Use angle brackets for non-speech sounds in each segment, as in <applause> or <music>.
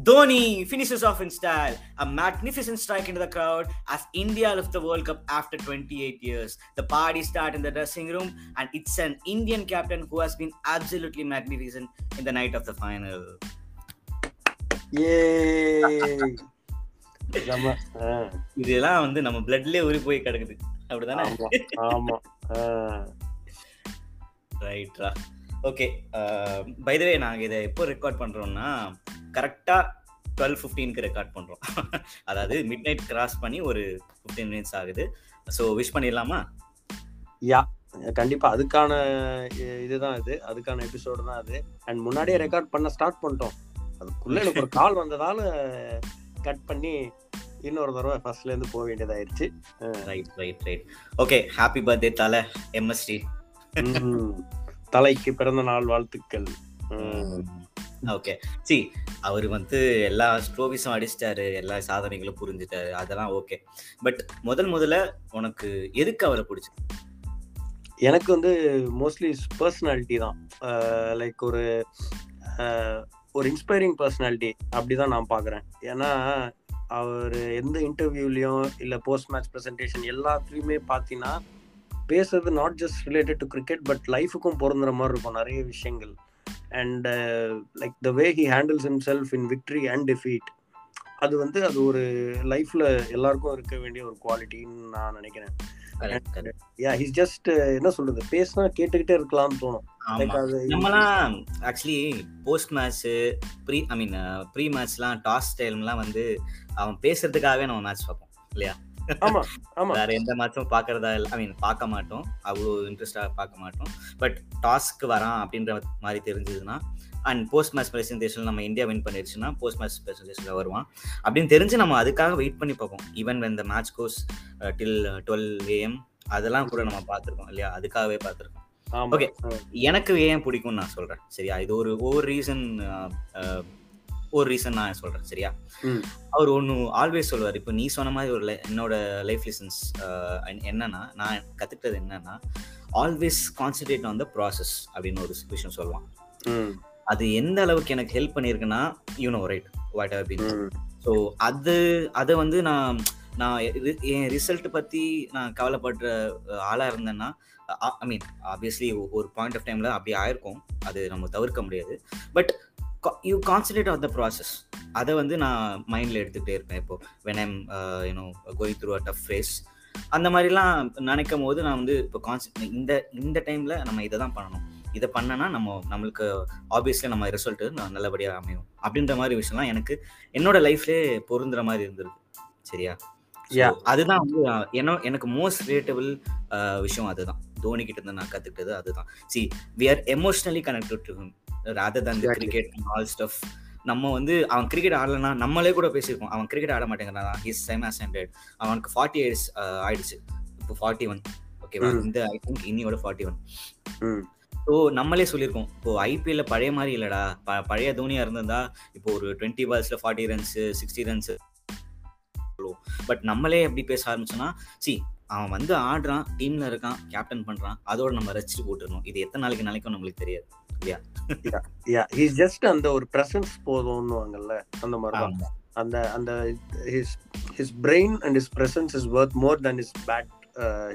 Dhoni finishes off in style, a magnificent strike into the crowd as India lift the World Cup after 28 years. The party start in the dressing room, and it's an Indian captain who has been absolutely magnificent in the night of the final. ஏய் செம. ஆ, இதெல்லாம் வந்து நம்ம பிளட்லயே ஊறி போய் கிடக்குது அப்படிதானே ஆமா ரைட்ரா ஓகே பைதவே நாங்கள் இதை எப்போ ரெக்கார்ட் பண்ணுறோம்னா கரெக்டாக டுவெல் ஃபிஃப்டீனுக்கு ரெக்கார்ட் பண்ணுறோம் அதாவது மிட் நைட் கிராஸ் பண்ணி ஒரு ஃபிஃப்டீன் மினிட்ஸ் ஆகுது. ஸோ விஷ் பண்ணிடலாமா? யா கண்டிப்பா. அதுக்கான இதுதான் இது. அதுக்கான எபிசோடு தான் அது. அண்ட் முன்னாடியே ரெக்கார்ட் பண்ண ஸ்டார்ட் பண்ணிட்டோம். அதுக்குள்ள எனக்கு ஒரு <laughs> கால் வந்ததால கட் பண்ணி இன்னொரு தடவை ஃபர்ஸ்ட்ல இருந்து போக வேண்டியதாயிருச்சு. Right right right okay happy birthday Thala MSD. தலைக்கு பிறந்த நாள் வாழ்த்துக்கள். ம். ஓகே. சி அவர் வந்து எல்லா ஸ்ட்ரோபிஸும் அடிச்சிட்டாரு எல்லா சாதனைகளும் புரிஞ்சுட்டாரு அதெல்லாம் ஓகே. பட் முதல் முதல்ல உனக்கு எதுக்கு அவரை பிடிச்சி எனக்கு வந்து மோஸ்ட்லி பர்சனாலிட்டி தான். லைக் ஒரு ஒரு இன்ஸ்பைரிங் பர்சனாலிட்டி அப்படிதான் நான் பார்க்குறேன். ஏன்னா அவர் எந்த இன்டர்வியூலையும் இல்லை போஸ்ட் மேட்ச் ப்ரெசன்டேஷன் எல்லாத்துலேயுமே பார்த்தீங்கன்னா பேசுறது not just related to cricket but லைஃபுக்கும் பொருந்துற மாதிரி இருக்கும் நிறைய விஷயங்கள். And like the way he handles himself in victory and defeat அது வந்து அது ஒரு லைஃப்ல எல்லாருக்கும் இருக்க வேண்டிய ஒரு குவாலிட்டின்னு நான் நினைக்கிறேன். யா ஹிஸ் ஜஸ்ட் என்ன சொல்றது பேசினா கேட்டுக்கிட்டே இருக்கலாம்னு தோணும். நம்மலாம் actually post match pre I mean pre மேட்ச்லாம் toss டைம்லாம் வந்து அவன் பேசுறதுக்காகவே நம்ம மேட்ச் பார்ப்போம் இல்லையா? வேற எந்த மேட்சும் பார்க்கறதா இல்லை. ஐ மீன் பார்க்க மாட்டோம். அவ்வளோ இன்ட்ரெஸ்டாக பார்க்க மாட்டோம். பட் டாஸ்க்கு வரான் அப்படின்ற மாதிரி தெரிஞ்சதுன்னா அண்ட் போஸ்ட் மேட்ச் பிரசன்டேஷன் நம்ம இந்தியா வின் பண்ணிருச்சுன்னா போஸ்ட் மேட்ச் பிரசன்டேஷனில் வருவான். அப்படின்னு தெரிஞ்சு நம்ம அதுக்காக வெயிட் பண்ணி பார்ப்போம். Even when the match goes till twelve AM அதெல்லாம் கூட நம்ம பார்த்துருக்கோம் இல்லையா? அதுக்காகவே பார்த்துருக்கோம். Okay. எனக்கு ஏன் பிடிக்கும்னு நான் சொல்றேன். சரியா? இது ஒரு ஒவ்வொரு ரீசன் ஒரு ரீசன் நான் சொல்றேன் சரியா. அவர் ஒன்று ஆல்வேஸ் சொல்லுவார். இப்போ நீ சொன்ன மாதிரி ஒரு என்னோட லைஃப் லெசன்ஸ் என்னன்னா நான் கத்துக்கிட்டது என்னன்னா always concentrate on the process அப்படின்னு ஒரு விஷயம் சொல்லுவான். அது எந்த அளவுக்கு எனக்கு help பண்ணியிருக்குன்னா you know right what how been so அது அதை வந்து நான் நான் என் ரிசல்ட் பற்றி நான் கவலைப்படுற ஆளா இருந்தேன்னா ஐ மீன் ஆப்வியஸ்லி ஒரு பாயிண்ட் ஆஃப் டைமில் அப்படி ஆயிருக்கும். அது நம்ம தவிர்க்க முடியாது. But you concentrate on the process அதை வந்து நான் மைண்டில் எடுத்துக்கிட்டே இருப்பேன். இப்போ when I'm you know going through a tough phase அந்த மாதிரிலாம் நினைக்கும் போது நான் வந்து இப்போ கான்சென்ட் இந்த இந்த டைமில் நம்ம இதை தான் பண்ணணும். இதை பண்ணனா நம்ம நம்மளுக்கு ஆப்வியஸ்லி நம்ம ரிசல்ட் நல்லபடியாக அமையும். அப்படின்ற மாதிரி விஷயம்லாம் எனக்கு என்னோட லைஃப்லேயே பொருந்துற மாதிரி இருந்திருக்கு. சரியா. அதுதான் வந்து என்ன எனக்கு மோஸ்ட் ரிலேட்டபிள் விஷயம் அதுதான். தோனி கிட்ட இருந்து நான் கத்துக்கிட்டது அதுதான். See we are emotionally connected to him rather than. Cricket all stuff நம்ம வந்து அவன் கிரிக்கெட் ஆடலனா நம்மளே கூட பேசியிருக்கோம் அவன் கிரிக்கெட் ஆட மாட்டேங்கிறான். ஹிஸ் செம் ஹண்ட்ரட் அவனுக்கு ஃபார்ட்டி இயர்ஸ் ஆயிடுச்சு. இப்போ ஃபார்ட்டி ஒன் ஓகேவா. இந்த ஐ திங்க் இன்னியோட ஃபார்ட்டி ஒன். ஸோ நம்மளே சொல்லியிருக்கோம். இப்போ ஐபிஎல்ல பழைய மாதிரி இல்லடா. ப- பழைய தோனியா இருந்திருந்தா இப்போ ஒரு twenty பால்ஸ்ல forty runs sixty runs but நம்மளே எப்படி பேச ஆரம்பிச்சோம்னா சி அவன் வந்து ஆடுறான் டீம்ல இருக்கான் கேப்டன் பண்றான் அதோட நம்ம ரசிச்சு போட்டுருணும் இது எத்தனை நாளைக்கு நாளைக்கும் நம்மளுக்கு தெரியாது. யா ஹிஸ் ஜஸ்ட் அந்த ஒரு பிரசன்ஸ் போதும்னுவாங்கல்ல அந்த மாதிரி தான். அந்த அந்த his his brain and his presence is worth more than his bat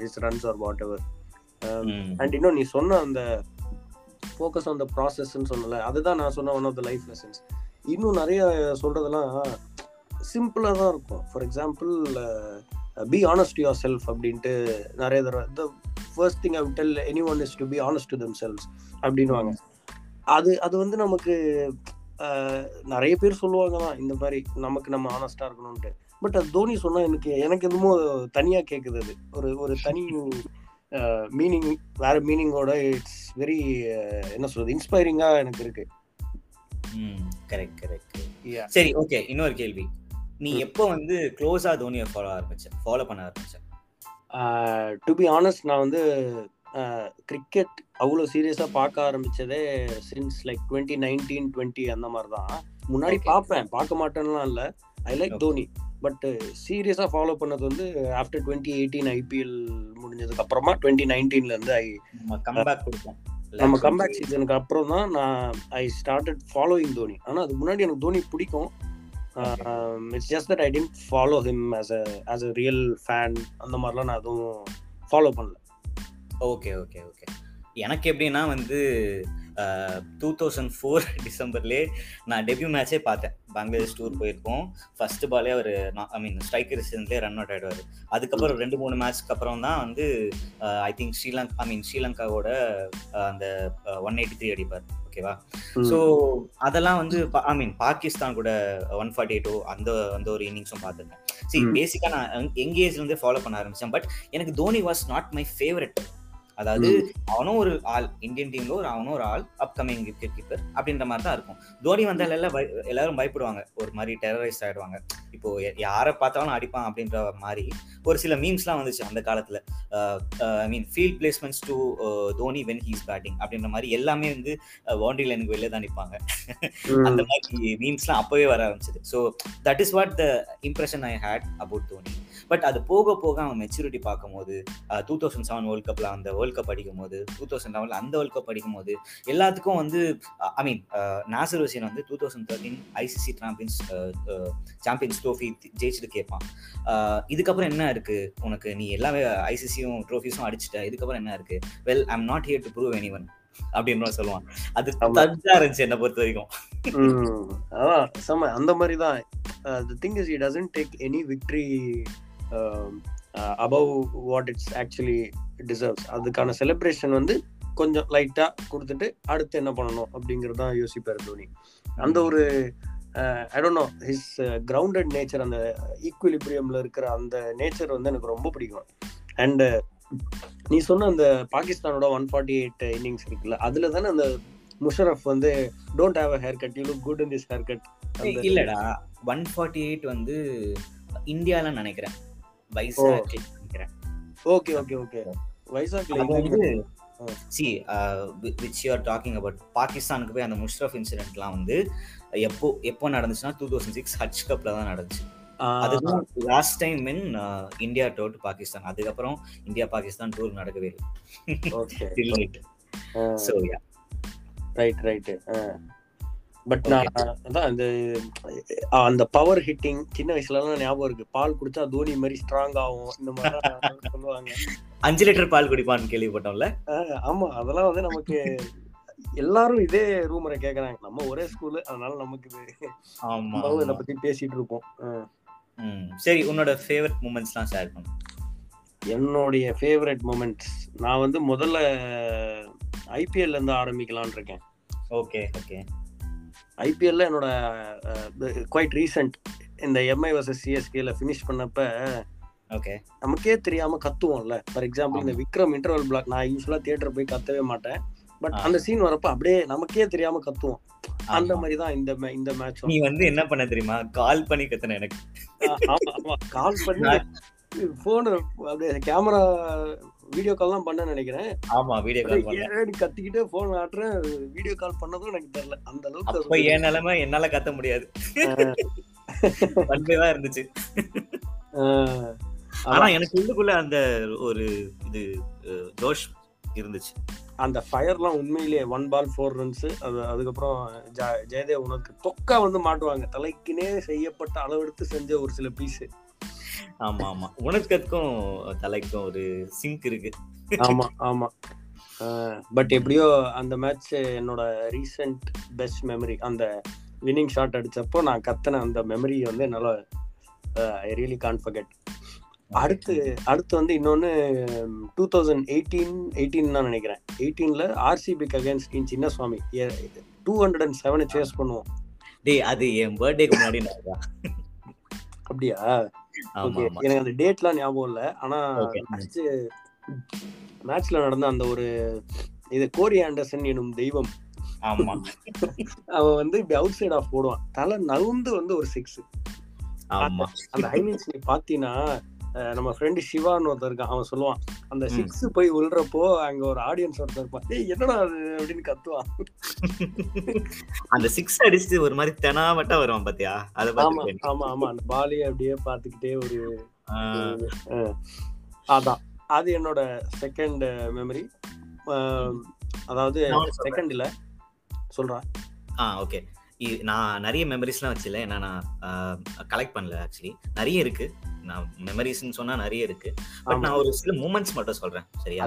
his runs or whatever. And இன்னும் நீ சொன்ன அந்த ஃபோக்கஸ் ஆன் த ப்ராசஸ்ன்னு சொன்னல அதுதான் நான் சொன்ன one of the life lessons இன்னும் நிறைய சொல்றதெல்லாம் சிம்பிளாக தான் இருக்கும். For example be honest yourself அப்படின்ட்டு நிறைய தடவை the first thing I tell anyone is to be honest to themselves அப்படின்வாங்க அது அது வந்து நமக்கு நிறைய பேர் சொல்லுவாங்க தான் இந்த மாதிரி நமக்கு நம்ம ஆனஸ்டா இருக்கணும்ட்டு பட் அது தோனி சொன்னா எனக்கு எனக்கு என்னமோ தனியா கேக்குது அது. ஒரு ஒரு தனி மீனிங் வேற மீனிங்கோட இட்ஸ் வெரி என்ன சொல்றது இன்ஸ்பைரிங்கா எனக்கு இருக்கு. Correct correct. சரி ஓகே இன்னொரு கேள்வி. நீ. எப்போ வந்து க்ளோஸா தோனியை ஃபாலோ ஆரம்பிச்ச ஃபாலோ பண்ண ஆரம்பிச்ச? டு பி ஆனஸ்ட் நான் வந்து கிரிக்கெட் அவ்வளோ சீரியஸாக பார்க்க ஆரம்பிச்சதே since like twenty nineteen twenty அந்த மாதிரி தான் முன்னாடி. பார்ப்பேன். பார்க்க மாட்டேன்லாம் இல்லை. I like. தோனி. பட் சீரியஸாக ஃபாலோ பண்ணது வந்து ஆஃப்டர் டுவெண்ட்டி எயிட்டீன் ஐபிஎல் முடிஞ்சதுக்கு அப்புறமா டுவெண்ட்டி நைன்டீன்லேருந்து ஐ கம்பேக் கொடுப்போம் நம்ம கம்பேக் சீசனுக்கு அப்புறம் தான் நான் ஐ ஸ்டார்டட் ஃபாலோயிங் தோனி. ஆனால் அதுக்கு முன்னாடி எனக்கு தோனி பிடிக்கும். It's just that I didn't follow him as a as a real fan அந்த மாதிரிலாம் நான் எதுவும் ஃபாலோ பண்ணல. Okay okay okay. எனக்கு எப்படின்னா வந்து டூ தௌசண்ட் ஃபோர் டிசம்பர்லேயே நான் டெபியூ மேட்சே பார்த்தேன். பங்களாதேஷ் டூர் போயிருக்கோம். ஃபர்ஸ்ட் பாலே அவர் ஐ மீன் ஸ்ட்ரைக்கர் சீசன்லேயே ரன் அவுட் ஆயிடுவார். அதுக்கப்புறம் ரெண்டு மூணு மேட்ச்க்கு அப்புறம் தான் வந்து ஐ திங்க் ஸ்ரீலங்கா ஐ மீன் ஸ்ரீலங்காவோட அந்த ஒன் எயிட்டி த்ரீ அடிப்பார். ஓகேவா ஸோ அதெல்லாம் வந்து ஐ மீன் பாகிஸ்தான் கூட ஒன் ஃபார்ட்டி எயிட்டோ அந்த அந்த ஒரு இன்னிங்ஸும் பார்த்துருக்கேன். சி ம். பேசிக்காக நான் எங்கேஜ்ல இருந்தே ஃபாலோ பண்ண ஆரம்பிச்சேன். பட் எனக்கு Dhoni was not my favourite அதாவது அவனும் ஒரு ஆள் இந்தியன் டீம்ல ஒரு அவனும் ஒரு ஆள் அப்கமிங் விக்கெட் கீப்பர் அப்படின்ற மாதிரி தான் இருக்கும் தோனி வந்தால் எல்லாம் எல்லாரும் பயப்படுவாங்க. ஒரு மாதிரி டெரரைஸ் ஆயிடுவாங்க. இப்போ யாரை பார்த்தாலும் அடிப்பான் அப்படின்ற மாதிரி ஒரு சில மீம்ஸ்லாம் வந்துச்சு அந்த காலத்துல. I mean field placements to Dhoni when he's batting அப்படின்ற மாதிரி எல்லாமே வந்து பவுண்டரி லைனுக்கு வெளியே தான் நிற்பாங்க அந்த மாதிரி மீம்ஸ்லாம் அப்பவே வர ஆரம்பிச்சது. So that is what the impression I had about Dhoni. But அது போக போக அவன் மெச்சூரிட்டி பார்க்கும்போது டூ தௌசண்ட் செவன் வேர்ல்ட் கப்ல அந்த வேர்ல்ட் கப் அடிக்கும் போது டூ தௌசண்ட் லெவனில் அந்த வேர்ல்ட் கப் அடிக்கும் போது எல்லாத்துக்கும் வந்து ஐ மீன் நாசர் ஹுசேன் வந்து two thousand thirteen ICC champions champions trophy ஜெயிச்சுட்டு கேட்பான். இதுக்கப்புறம் என்ன இருக்கு? உனக்கு நீ எல்லாமே ஐசிசியும் ட்ரோஃபிஸும் அடிச்சிட்ட. இதுக்கப்புறம் என்ன இருக்கு? Well I'm not here to prove anyone அப்படின்னு சொல்லுவான். அது. தஜா இருந்துச்சு என்னை பொறுத்த வரைக்கும். அதான் அந்த மாதிரி தான். Thing is he doesn't take any victory above what it's actually deserves அதுக்கான செலிப்ரேஷன் வந்து கொஞ்சம் லைட்டாக கொடுத்துட்டு அடுத்து என்ன பண்ணணும் அப்படிங்கிறது தான் யோசிப்பார் தோனி. அந்த ஒரு I don't know his grounded nature அந்த ஈக்குவலிபிரியமில் இருக்கிற அந்த நேச்சர் வந்து எனக்கு ரொம்ப பிடிக்கும். அண்டு uh, நீ சொன்ன அந்த பாகிஸ்தானோட ஒன் ஃபார்ட்டி எயிட் இன்னிங்ஸ் இருக்குல்ல அதில் தானே அந்த முஷரஃப் வந்து don't have a haircut you look good in this haircut ஏய், இல்லடா ஒன் ஃபார்ட்டி எயிட் வந்து இந்தியாவில் நினைக்கிறேன். Vizag okay okay okay. வைசாக்ல. See which you are talking about பாகிஸ்தானுக்கு போய் அந்த முஷ்ரஃப் இன்சிடென்ட்லாம் வந்து எப்போ எப்போ நடந்துச்சுன்னா டூ தௌசண்ட் சிக்ஸ் ஹஜ் கப்ல தான் நடந்துச்சு. அதுதான் last time in India tour to Pakistan அதுக்கப்புறம் இந்தியா பாகிஸ்தான் டூர் நடக்கவே இல்லை. ரைட் ரைட் <laughs> பட் நான் அதான் அஹ், அந்த பவர் ஹிட்டிங் சின்ன வயசுல எல்லாம் ஞாபகம் இருக்கு. பால் குடிச்சா தோனி மாதிரி ஸ்ட்ராங் ஆகும். இந்த மாதிரி <laughs> சொல்லுவாங்க. அஞ்சு லிட்டர் பால் குடிப்பான்னு கேள்விப்பட்டோம்ல? ஆமா. அதெல்லாம் வந்து நமக்கு எல்லாரும் இதே ரூமரை கேக்குறாங்க. நம்ம ஒரே ஸ்கூலு அதனால நமக்கு இது ஆமா இதை. பத்தி பேசிட்டு இருப்போம். சரி உன்னோட ஃபேவரட் மூமெண்ட்ஸ்லாம் ஷேர் பண்ணு. என்னுடைய ஃபேவரட் மூமெண்ட்ஸ் நான் வந்து முதல்ல ஐபிஎல்ல இருந்து ஆரம்பிக்கலாம்னு இருக்கேன். ஓகே ஓகே ஐபிஎல்ல என்னோட குவைட் ரீசெண்ட் இந்த எம்ஐ வர்சஸ் சிஎஸ்கேல ஃபினிஷ் பண்ணப்ப ஓகே நமக்கே தெரியாம கத்துவோம்ல. ஃபார் எக்ஸாம்பிள் இந்த விக்ரம் இன்டர்வல் பிளாக் நான் யூஸ்வலா தியேட்டர் போய் கத்தவே மாட்டேன். பட். அந்த சீன் வரப்ப அப்படியே நமக்கே தெரியாம கத்துவோம். அந்த. மாதிரி தான் இந்த இந்த மேட்ச் நீ வந்து என்ன பண்ண தெரியுமா? கால் பண்ணி கத்துன எனக்கு. ஆமா ஆமா. கால் பண்ணி போன் அப்படியே கேமரா வீடியோ கால் தான் பண்ண நினைக்கிறேன். ஆமா வீடியோ கால் கத்திக்கிட்டே போன் ஆட்டுறேன். வீடியோ கால் பண்ணதும் எனக்கு தெரியல. அந்த அளவுக்கு அப்ப என் நிலைமை? என்னால கத்த முடியாது. பண்பேதான் இருந்துச்சு. ஆனா எனக்கு உள்ளுக்குள்ள அந்த ஒரு இது ஜோஷ் இருந்துச்சு. அந்த ஃபயர்லாம் உண்மையிலேயே ஒன் பால் ஃபோர் ரன்ஸ் அது அதுக்கப்புறம் ஜெயதேவ் உனக்கு தொக்கா வந்து மாட்டுவாங்க. தலைக்குனே செய்யப்பட்ட அளவெடுத்து செஞ்ச ஒரு சில பீஸ் ஆமா ஆமா உனக்கத்துக்கும் தலைக்கும் ஒரு சிங்க் இருக்கு. ஆமா ஆமா. பட் எப்படியோ அந்த மேட்ச் என்னோட ரீசெண்ட் பெஸ்ட் மெமரி அந்த வின்னிங் ஷாட் அடிச்சப்போ நான் கத்தின அந்த மெமரி வந்து என்னால ஐ ரியலி கான் ஃபர்கெட் அடுத்து அடுத்து வந்து இன்னொன்னு டூ தௌசண்ட் எயிட்டீன் எயிட்டீன் தான் நினைக்கிறேன். எயிட்டீன்ல ஆர்சிபிக்கு against Chinnaswamy two hundred and செவனை chase பண்ணுவோம். டேய் அது என் பர்த்டேக்கு முன்னாடி அப்படியா? எனக்கு அந்த டேட்லாம் ஞாபகம் இல்ல. ஆனா மேட்ச்ல நடந்த அந்த ஒரு இது கோரி ஆண்டர்சன் எனும் தெய்வம். ஆமா. <laughs> அவன் வந்து இப்படி அவுட் சைட் ஆஃப் போடுவான். தலை நவுந்து வந்து ஒரு சிக்ஸ் ஆமா. அந்த ஹைலைட்ஸ் நீ பாத்தீங்கன்னா நம்ம ஃப்ரெண்டு சிவான்னு ஒருத்தர் இருக்கான். அவன் சொல்லுவான் அந்த. சிக்ஸ் போய் விழுறப்போ அங்க ஒரு ஆடியன்ஸ் ஒருத்தர் இருப்பான். ஏய் என்னடா அது? அப்படின்னு கத்துவான். <laughs> அந்த சிக்ஸ் அடிச்சு ஒரு மாதிரி தெனாவட்டா வருவான் பாத்தியா? அத ஆமா ஆமா ஆமா. அந்த பாலையே அப்படியே பாத்துக்கிட்டே ஒரு அதான். அது என்னோட செகண்ட் மெமரி அதாவது. செகண்ட் இல்ல சொல்றேன். ஆ ஓகே நான் நிறைய மெமரிஸ்லாம் வச்சில்ல ஏன்னா நான் கலெக்ட் பண்ணல ஆக்சுவலி நிறைய இருக்கு. நான் மெமரிஸ்னு சொன்னா நிறைய இருக்கு. பட். நான் ஒரு சில மூமெண்ட்ஸ் மட்டும் சொல்றேன். சரியா?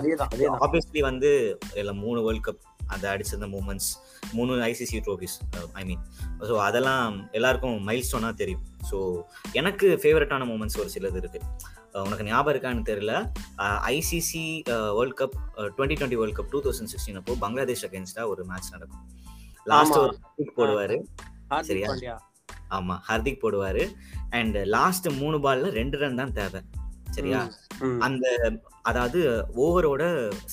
ஆப்வியஸ்லி வந்து இல்ல மூணு வேர்ல்ட் கப் அந்த அடிச்சிருந்த மூமெண்ட்ஸ் மூணு ICC trophies I mean so அதெல்லாம் எல்லாருக்கும் மைல் ஸ்டோனாக தெரியும். ஸோ எனக்கு ஃபேவரட்டான மூமெண்ட்ஸ் ஒரு சிலது இருக்கு. உனக்கு ஞாபகம் இருக்கான்னு தெரியல. ICC world cup twenty twenty world cup two thousand sixteen அப்போ பங்களாதேஷ் அகேன்ஸ்டா ஒரு மேட்ச் நடக்கும். லாஸ்ட். ஒரு போடுவாரு. சரியா? ஆமா ஹர்திக் போடுவாரு. அண்ட் லாஸ்ட் மூணு பால்ல ரெண்டு ரன் தான் தேவை. சரியா. அந்த அதாவது ஓவரோட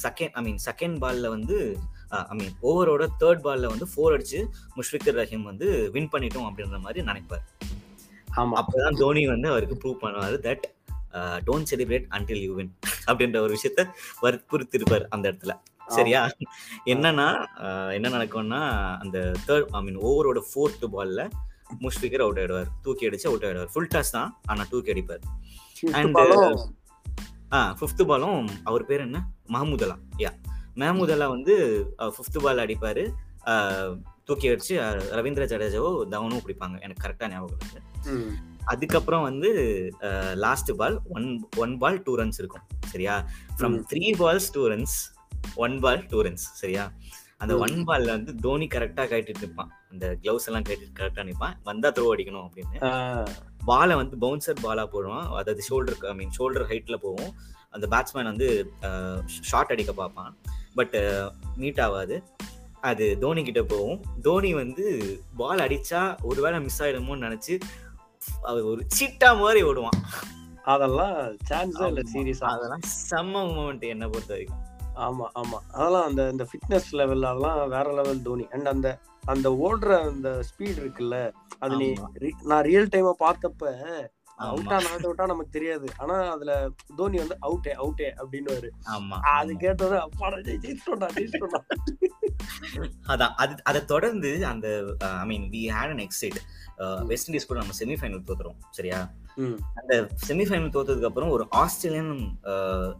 செகண்ட் ஐ மீன் செகண்ட் பால்ல வந்து ஐ மீன் ஓவரோட தேர்ட் பால்ல வந்து ஃபோர் அடிச்சு முஷ்ஃபிகர் ரஹீம் வந்து வின் பண்ணிட்டோம் அப்படின்ற மாதிரி நினைப்பார். ஆமா. அப்பதான் தோனி வந்து அவருக்கு ப்ரூவ் பண்ணுவாரு that don't celebrate until you win அப்படின்ற ஒரு விஷயத்த வற்புறுத்திருப்பார் அந்த இடத்துல. சரியா? என்னன்னா என்ன நடக்கும்னா அந்த தேர்ட் ஐ மீன் ஓவரோட ஃபோர்த் பால்ல முஷ்ஃபிகர் அவுட் ஆயிடுவார். தூக்கி அடிச்சு அவுட் ஆயிடுவார். ஃபுல் டாஸ் தான் ஆனா தூக்கி அடிப்பார். Ball-உம் ஆ ஃபிஃப்த் பாலும் அவர் பேர் என்ன? மஹமூதலா. யா மஹமூதலா வந்து ஃபிஃப்த் பால் அடிப்பாரு. தூக்கி அடிச்சு ரவீந்திர ஜடேஜாவோ தவனும் பிடிப்பாங்க. எனக்கு கரெக்டா ஞாபகம் இருக்கு அதுக்கப்புறம் வந்து last ball one one ball two runs இருக்கும். சரியா? From. Three balls two runs one ball two runs சரியா? அந்த. ஒன் பால்ல வந்து தோனி கரெக்டா கட்டிட்டு நிற்பான். அந்த கிளவுஸ் எல்லாம் கட்டிட்டு கரெக்டா நிற்பான். வந்தா த்ரோ அடிக்கணும் அப்படின்னு. பாலை வந்து பவுன்சர் பாலா போடுவான். அதாவது ஷோல்டர் ஐ மீன் ஷோல்டர் ஹைட்ல போகும். அந்த பேட்ஸ்மேன் வந்து ஷார்ட் அடிக்க பார்ப்பான். பட் மீட் ஆகாது. அது தோனி கிட்ட போகும். தோனி வந்து பால் அடிச்சா ஒருவேளை மிஸ் ஆயிடுமோன்னு நினைச்சு அவர் ஒரு சீட்டா மாதிரி ஓடுவான். அதெல்லாம் சான்ஸே இல்ல. சீரியஸா அதெல்லாம் செம்ம மூமெண்ட் என்ன பொறுத்த வரைக்கும். ஆமா ஆமா. அதெல்லாம் அந்த இந்த ஃபிட்னஸ் லெவல் அதெல்லாம் வேற லெவல் தோனி. அண்ட் அந்த அந்த ஓடுற அந்த ஸ்பீட் இருக்குல்ல அது நீ நான் ரியல் டைமா பார்த்தப்ப. அவுட்டா நாட் அவுட்டா நமக்கு தெரியாது. ஆனா அதுல தோனி வந்து அவுட்டே அவுட்டே அப்படின்னு அது கேட்டது அப்பாடா ஜெய் ஜெயிச்சிட்டோம்டா அதான் அது அதை தொடர்ந்து அந்த I mean we had an excite West Indies கூட நம்ம செமிஃபைனல் தோத்துறோம் சரியா? அந்த செமிஃபைனல் தோத்ததுக்கு அப்புறம் ஒரு ஆஸ்திரேலியன்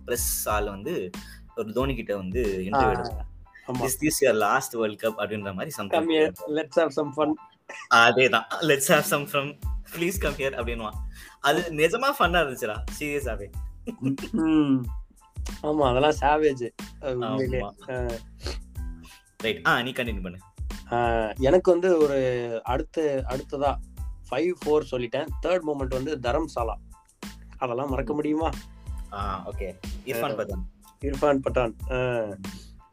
பிரஸ் ஆள் வந்து ஒரு தோனி கிட்ட வந்து இன்டர்வியூ எடுத்தாங்க this this year last world cup அப்படின்ற மாதிரி come something here let's have some fun அதேதான். Let's have some from please come here அப்படின்வான் அது நிஜமா ஃபன்னா இருந்துச்சுடா. சீரியஸாவே ஆமா அதெல்லாம் சாவேஜ் ரைட் ஆ. நீ கண்டினியூ பண்ணு. எனக்கு வந்து ஒரு அடுத்த அடுத்ததா ஃபைவ் ஃபோர் சொல்லிட்டேன். தேர்ட் மூமெண்ட் வந்து தரம்சாலா அதெல்லாம் மறக்க முடியுமா? ஆ ஓகே இர்ஃபான் பதான் இர்ஃபான் பட்டான்.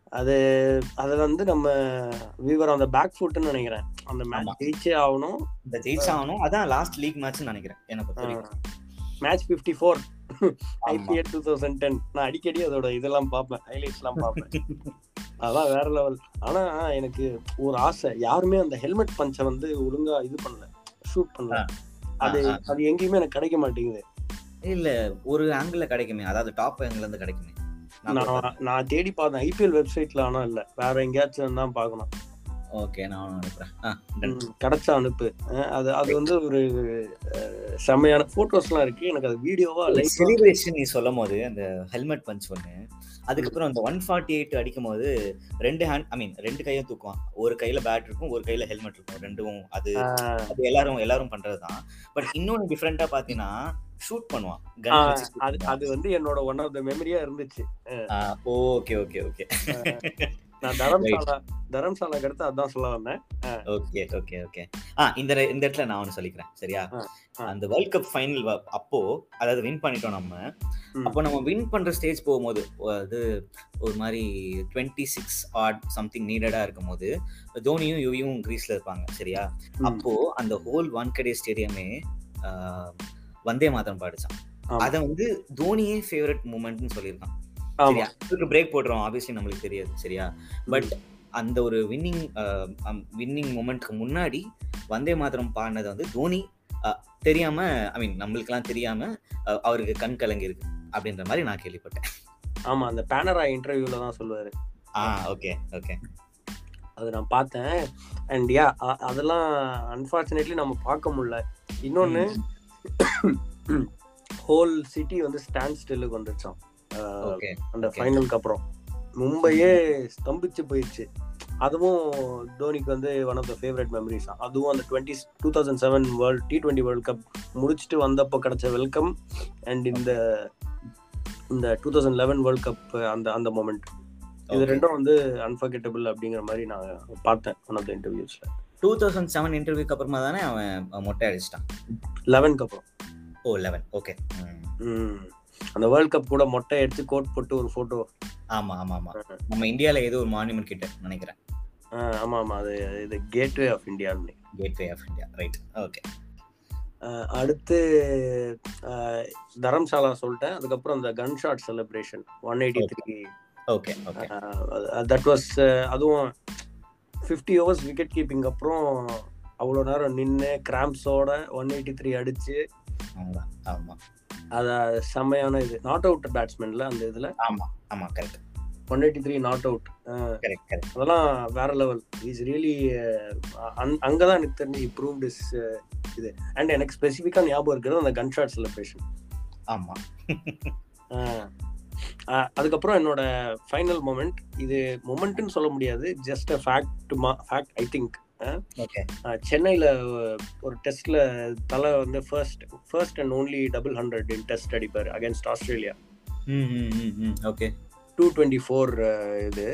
அது அது வந்து நம்ம வீவர் அந்த பேக் ஃபுட்னு நினைக்கிறேன். அந்த. மேட்ச் ஜெயிச்சே ஆகணும். இந்த ஜெயிச்சாகணும் அதான் லாஸ்ட் லீக் மேட்ச்னு நினைக்கிறேன் வரைக்கும் match fifty four. IPL two thousand ten நான் அடிக்கடி அதோட இதெல்லாம் பார்ப்பேன் ஹைலைட்ஸ்லாம் பார்ப்பேன். <laughs> அதான் வேற லெவல் ஆனா எனக்கு ஒரு ஆசை. யாருமே அந்த ஹெல்மெட் பஞ்சை வந்து ஒழுங்கா இது பண்ணல ஷூட் பண்ணல. அது. அது எங்கேயுமே எனக்கு கிடைக்க மாட்டேங்குது. இல்ல ஒரு ஆங்கிள் கிடைக்குமே. அதாவது டாப் ஆங்கிள் இருந்து கிடைக்குமே. நான் நான் தேடி பார்த்தேன். ஐபிஎல் வெப்சைட்ல ஆனா இல்ல. வேற எங்கேயாச்சும் தான் பார்க்கணும். ஓகே நான் அனுப்புறேன். கிடைச்சா அனுப்பு. அது அது வந்து ஒரு செம்மையான போட்டோஸ்லாம் இருக்கு. எனக்கு அது வீடியோவா செலிப்ரேஷன் நீ சொல்லும் போது அந்த ஹெல்மெட் பஞ்ச் ஒன்று அதுக்கப்புறம் அந்த ஒன் ஃபார்ட்டி எயிட் அடிக்கும் போது ரெண்டு ஹேண்ட் ஐ மீன் ரெண்டு கையும் தூக்குவான். ஒரு கையில பேட் இருக்கும் ஒரு கையில ஹெல்மெட் இருக்கும். ரெண்டும் அது அது எல்லாரும் எல்லாரும் பண்றதுதான். பட் இன்னொன்னு டிஃப்ரெண்டா பாத்தீங்கன்னா ஷூட் பண்ணுவான். அது வந்து என்னோட ஒன் ஆஃப் த மெமரியா இருந்துச்சு. ஓகே ஓகே ஓகே நான் தரம்சாலா தரம்சாலாக்கு அடுத்து அதான் சொல்ல வந்தேன். ஓகே ஓகே ஓகே ஆ இந்த இந்த இடத்துல நான் ஒன்று சொல்லிக்கிறேன். சரியா. அந்த வேர்ல்ட் கப் ஃபைனல் அப்போ அதாவது வின் பண்ணிட்டோம் நம்ம. அப்போ நம்ம வின் பண்ற ஸ்டேஜ் போகும்போது அது ஒரு மாதிரி டுவெண்ட்டி சிக்ஸ் ஆட் சம்திங் நீடடா இருக்கும் போது தோனியும் யுவியும் கிரீஸ்ல இருப்பாங்க. சரியா. அப்போ அந்த ஹோல் வான்கடே ஸ்டேடியமே வந்தே மாதம் பாடிச்சான். அத வந்து தோனியே ஃபேவரட் மூமெண்ட்னு சொல்லியிருக்கான். சரியா? பிரேக் போடுறோம். ஆப்வியஸ்லி நம்மளுக்கு தெரியாது. சரியா? பட் அந்த ஒரு வின்னிங் வின்னிங் மூமெண்ட்க்கு முன்னாடி வந்தே மாதரம் பாடினது வந்து தோனி. தெரியாம ஐ மீன் நம்மளுக்கெல்லாம் தெரியாம அவருக்கு கண் கலங்கி இருக்கு அப்படின்ற மாதிரி நான் கேள்விப்பட்டேன். ஆமா அந்த பேனரா இன்டர்வியூல தான் சொல்லுவாரு. ஆ ஓகே ஓகே அது நான் பார்த்தேன். அண்ட் யா அதெல்லாம் அன்பார்ச்சுனேட்லி நம்ம பார்க்க முடியல. இன்னொன்னு <coughs> ஹோல் சிட்டி வந்து ஸ்டாண்ட் ஸ்டில்லுக்கு வந்துருச்சான் அந்த. ஃபைனலுக்கு அப்புறம். மும்பையே ஸ்தம்பிச்சு போயிடுச்சு அதுவும் தோனிக்கு வந்து one of the favourite memories தான் அதுவும் அந்த twenty two thousand seven world T twenty world cup முடிச்சுட்டு வந்தப்போ கிடைச்ச வெல்கம் அண்ட் இந்த இந்த two thousand eleven world cup அந்த அந்த மூமெண்ட் இது. ரெண்டும் வந்து அன்ஃபர்கெட்டபிள் அப்படிங்கிற மாதிரி நான் பார்த்தேன் ஒன் ஆஃப் த இன்டர்வியூஸ்ல டூ தௌசண்ட் செவன் இன்டர்வியூக்கு அப்புறமா தானே அவன் மொட்டை அடிச்சிட்டான். லெவன்க்கு அப்புறம். Oh eleven okay. அந்த வேர்ல்ட் கப் கூட மொட்டை எடுத்து கோட் போட்டு ஒரு போட்டோ ஆமா ஆமா ஆமா. நம்ம இந்தியால ஏதோ ஒரு மானிமெண்ட் கிட்ட நினைக்கிறேன். ஆமா ஆமா. அது இது கேட்வே ஆஃப் இந்தியான்னு gateway of India right okay அடுத்து தரம்சாலா சொல்லிட்டேன். அதுக்கப்புறம் அந்த gun shot celebration one eighty three okay okay that was அதுவும் ஃபிஃப்டி ஓவர்ஸ் விக்கெட் கீப்பிங் அப்புறம் அவ்வளோ நேரம் நின்று கிராம்ஸோட ஒன் எயிட்டி த்ரீ அடிச்சு ஆமா ஆமா. அத செம்மையான இது. நாட் அவுட் பேட்ஸ்மேன்ல அந்த இதுல? ஆமா ஆமா correct one eighty three not out அதெல்லாம் வேற லெவல் இஸ் ரியலி அங்கதான் எனக்கு தெரிஞ்சு இம்ப்ரூவ்ட் இஸ் இது. அண்ட் எனக்கு ஸ்பெசிஃபிக்கா ஞாபகம் இருக்கிறது அந்த கன் ஷாட் செலிப்ரேஷன் ஆமா அதுக்கப்புறம் என்னோட ஃபைனல் மூமெண்ட் இது மொமெண்ட்னு சொல்ல முடியாது. Just a fact fact I think okay சென்னையில் ஒரு டெஸ்ட்ல தலை வந்து first first and only double hundred in test அடிப்பார் against Australia. Hmm hmm hmm hmm. Okay two twenty four இது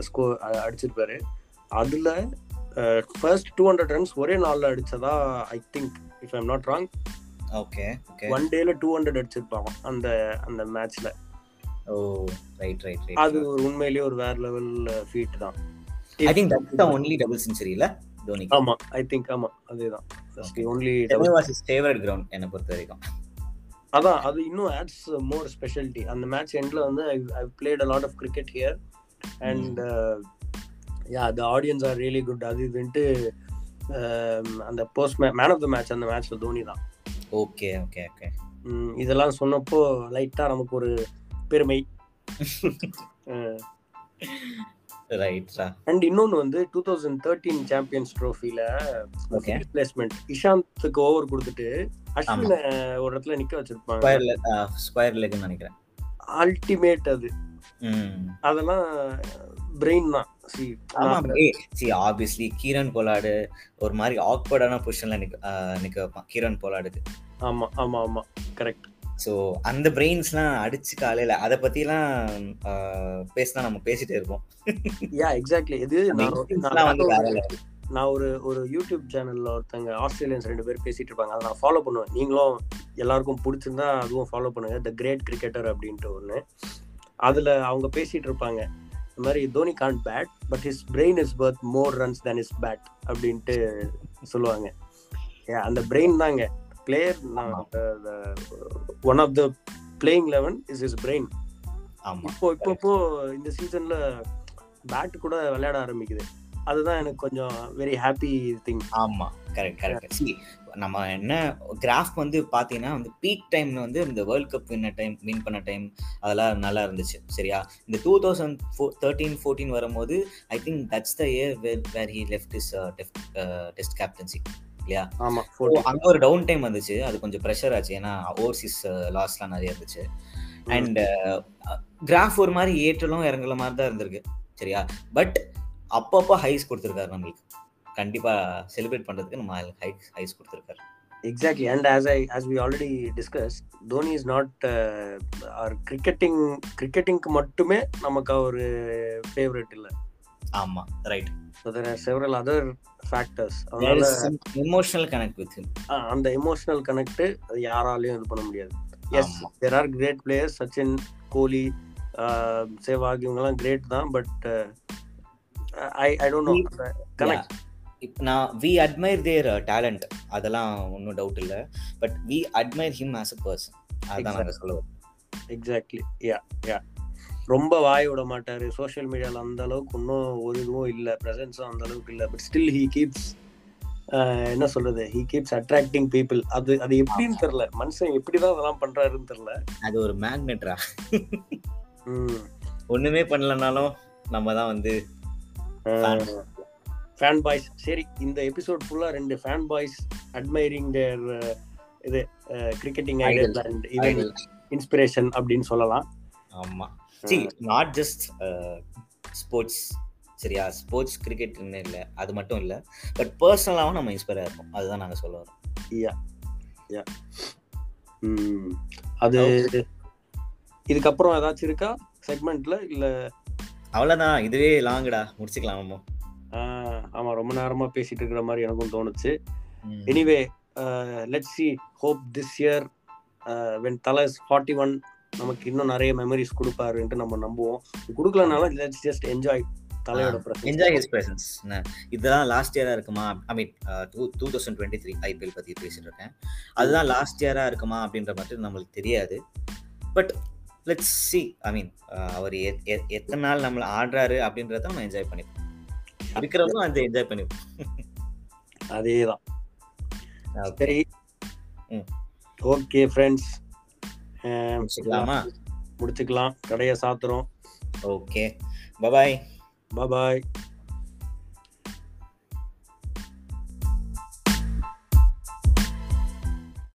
ஸ்கோர் அடிச்சிருப்பாரு. அதில் ஃபர்ஸ்ட் டூ ஹண்ட்ரட் ரன்ஸ் ஒரே நாளில் அடிச்சதா I think if I'm not wrong okay okay one டேல two hundred அடிச்சிருப்பாங்க அந்த அந்த மேட்ச்ல ஓ ரைட் ரைட் அது ரைட் ஒரு உண்மையிலேயே ஒரு வேற லெவல் ஃபீட் தான். I think that's the only double century இல்ல தோனி ஆமா ஐ திங்க் ஆமா அதேதான். Okay. Only Chennai was is favourite ground என்ன பொறுத்த வரைக்கும். அதான் அது இன்னும் ஆட்ஸ் மோர் ஸ்பெஷாலிட்டி அந்த மேட்ச் எண்ட்ல வந்து I played a lot of cricket here and yeah the audience are really good அது இதுன்ட்டு um, அந்த post man of the match அந்த மேட்ச்ல தோனி தான் ஓகே ஓகே ஓகே இதெல்லாம் சொன்னப்போ லைட்டா நமக்கு ஒரு பெருமை. <laughs> ரைட்ரா அண்ட் இன்னொன்னு வந்து டூ தௌசண்ட் தேர்ட்டீன் சாம்பியன்ஸ் ட்ரோஃபில Okay. பிளேஸ்மெண்ட் இஷாந்த்க்கு ஓவர் கொடுத்துட்டு அஸ்வின ஒரு இடத்துல நிக்க வச்சிருப்பாங்க. ஸ்கொயர் லெக் ஸ்கொயர் லெக்னு நினைக்கிறேன். அல்டிமேட் அது. அதெல்லாம் பிரெயின் தான். சி ஆப்வியஸ்லி கீரன் போலாடு ஒரு மாதிரி ஆக்வர்டான பொசிஷன்ல நிக்க நிக்க வைப்பான். கீரன் போலாடுக்கு ஆமா ஆமா ஆமா. கரெக்ட் ஸோ அந்த பிரெயின்ஸ்லாம் அடிச்சு காலையில அதை பத்திலாம் பேசினா நம்ம பேசிட்டே இருப்போம். யா எக்ஸாக்ட்லி இது நான் ஒரு ஒரு யூடியூப் சேனல்ல ஒருத்தங்க ஆஸ்திரேலியன்ஸ் ரெண்டு பேர் பேசிட்டு இருப்பாங்க. அதை நான் ஃபாலோ பண்ணுவேன். நீங்களும் எல்லாருக்கும் பிடிச்சிருந்தா அதுவும் ஃபாலோ பண்ணுங்க. த கிரேட் கிரிக்கெட்டர் அப்படின்ட்டு ஒன்று அதுல அவங்க பேசிட்டு இருப்பாங்க. இந்த மாதிரி Dhoni can't bat but his brain is birth more runs than is bat அப்படின்ட்டு சொல்லுவாங்க. அந்த பிரெயின் தாங்க. Player one of the playing eleven is is brain இப்போ இப்போ இந்த சீசன்ல பேட் கூட விளையாட ஆரம்பிக்குது. அதுதான் எனக்கு கொஞ்சம் வெரி ஹாப்பி திங் ஆமா. கரெக்ட் கரெக்ட் சி நம்ம என்ன கிராஃப் வந்து பாத்தீங்கன்னா வந்து பீக் டைம்ல வந்து இந்த வேர்ல்ட் கப் வின்ன டைம் வின் பண்ண டைம் அதெல்லாம் நல்லா இருந்துச்சு. சரியா? இந்த டூ தௌசண்ட் தேர்ட்டீன் ஃபோர்டீன் வரும்போது I think that's the year where where he left is test captaincy இல்லையா? ஆமா அங்க ஒரு டவுன் டைம் வந்துச்சு. அது கொஞ்சம் ப்ரெஷர் ஆச்சு. ஏன்னா ஓவர்சீஸ் லாஸ்லாம் நிறைய இருந்துச்சு. அண்ட் கிராஃப் ஒரு மாதிரி ஏற்றலும் இறங்கல மாதிரி தான் இருந்திருக்கு. சரியா? பட் அப்பப்போ ஹைஸ் கொடுத்துருக்காரு நம்மளுக்கு. கண்டிப்பா செலிப்ரேட் பண்றதுக்கு நம்ம ஹை ஹைஸ் கொடுத்துருக்காரு. Exactly and as I as we already discuss Dhoni is not are cricketing கிரிக்கெட்டிங்க்கு மட்டுமே நமக்கு ஒரு ஃபேவரட் இல்லை. ஆமா right so there are several other factors அதனால எமோஷனல் கனெக்ட் வித் அந்த எமோஷனல் கனெக்ட் அது யாராலையும் இது பண்ண முடியாது. Yes. There are great players Sachin Kohli Sehwag இவங்கெல்லாம் கிரேட் தான் but I I don't know connect நான் வி அட்மைர் தேர் டேலண்ட் அதெல்லாம் ஒன்றும் டவுட் இல்லை. But we admire him as a person அதுதான் நாங்கள் சொல்லுவோம் எக்ஸாக்ட்லி யா யா ரொம்ப வாய் விட மாட்டாரு. சோஷியல் மீடியால அந்த அளவுக்கு இன்னும் ஒரு இதுவும் இல்ல. பிரசன்ஸும் அந்த அளவுக்கு இல்ல. பட் ஸ்டில் ஹீ கீப்ஸ் என்ன சொல்றது? ஹீ கீப்ஸ் அட்ராக்டிங் பீப்புள் அது அது எப்படின்னு தெரியல. மனுஷன் எப்படிதான் அதெல்லாம் பண்றாருன்னு தெரியல. அது ஒரு மேக்னெட்ரா ம். ஒண்ணுமே பண்ணலனாலும் நம்ம தான் வந்து. ஃபேன் பாய்ஸ் சரி இந்த எபிசோட் ஃபுல்லா ரெண்டு ஃபேன் பாய்ஸ் அட்மைரிங் தேர் இது கிரிக்கெட்டிங் ஐடியல் அண்ட். இன்ஸ்பிரேஷன் அப்படின்னு சொல்லலாம். ஆமா. சி நாட் ஜஸ்ட் ஸ்போர்ட்ஸ் சரியா? ஸ்போர்ட்ஸ் கிரிக்கெட் இல்லை அது மட்டும் இல்லை பட் பர்சனலாகவும் நம்ம இன்ஸ்பயர் ஆயிருக்கோம் அதுதான் நாங்கள் சொல்ல வரோம். யா யா அது இதுக்கப்புறம் ஏதாச்சும் இருக்கா? செக்மெண்ட்ல இல்ல? அவ்வளோதான் இதுவே லாங்குடா முடிச்சுக்கலாம் ஆமா. ரொம்ப நேரமா பேசிட்டு இருக்கிற மாதிரி எனக்கும் தோணுச்சு. Anyway let see hope this year when Thala's forty one நமக்கு இன்னும் நிறைய மெமரிஸ் கொடுப்பாருன்ட்டு நம்ம நம்புவோம். கொடுக்கலனாலும் லெட்ஸ் ஜஸ்ட் என்ஜாய் தலையோட என்ஜாய் ஹிஸ் பிரசன்ஸ் இதுதான் லாஸ்ட் இயரா இருக்குமா? I mean two two thousand twenty three IPL பத்தி பேசிட்டு இருக்கேன். அதுதான் லாஸ்ட் இயரா இருக்குமா அப்படின்ற மாதிரி நம்மளுக்கு தெரியாது. But let's see I mean அவர் எத்தனை நாள் நம்மளை ஆடுறாரு அப்படின்றத நம்ம என்ஜாய் பண்ணிப்போம். இருக்கிறவங்க அந்த என்ஜாய் பண்ணிப்போம். அதேதான். <laughs> சரி. ஓகே ஃப்ரெண்ட்ஸ் முடிச்சுக்கலாமா? முடிச்சுக்கலாம். கடையை சாத்துறோம். ஓகே பபாய் பாய்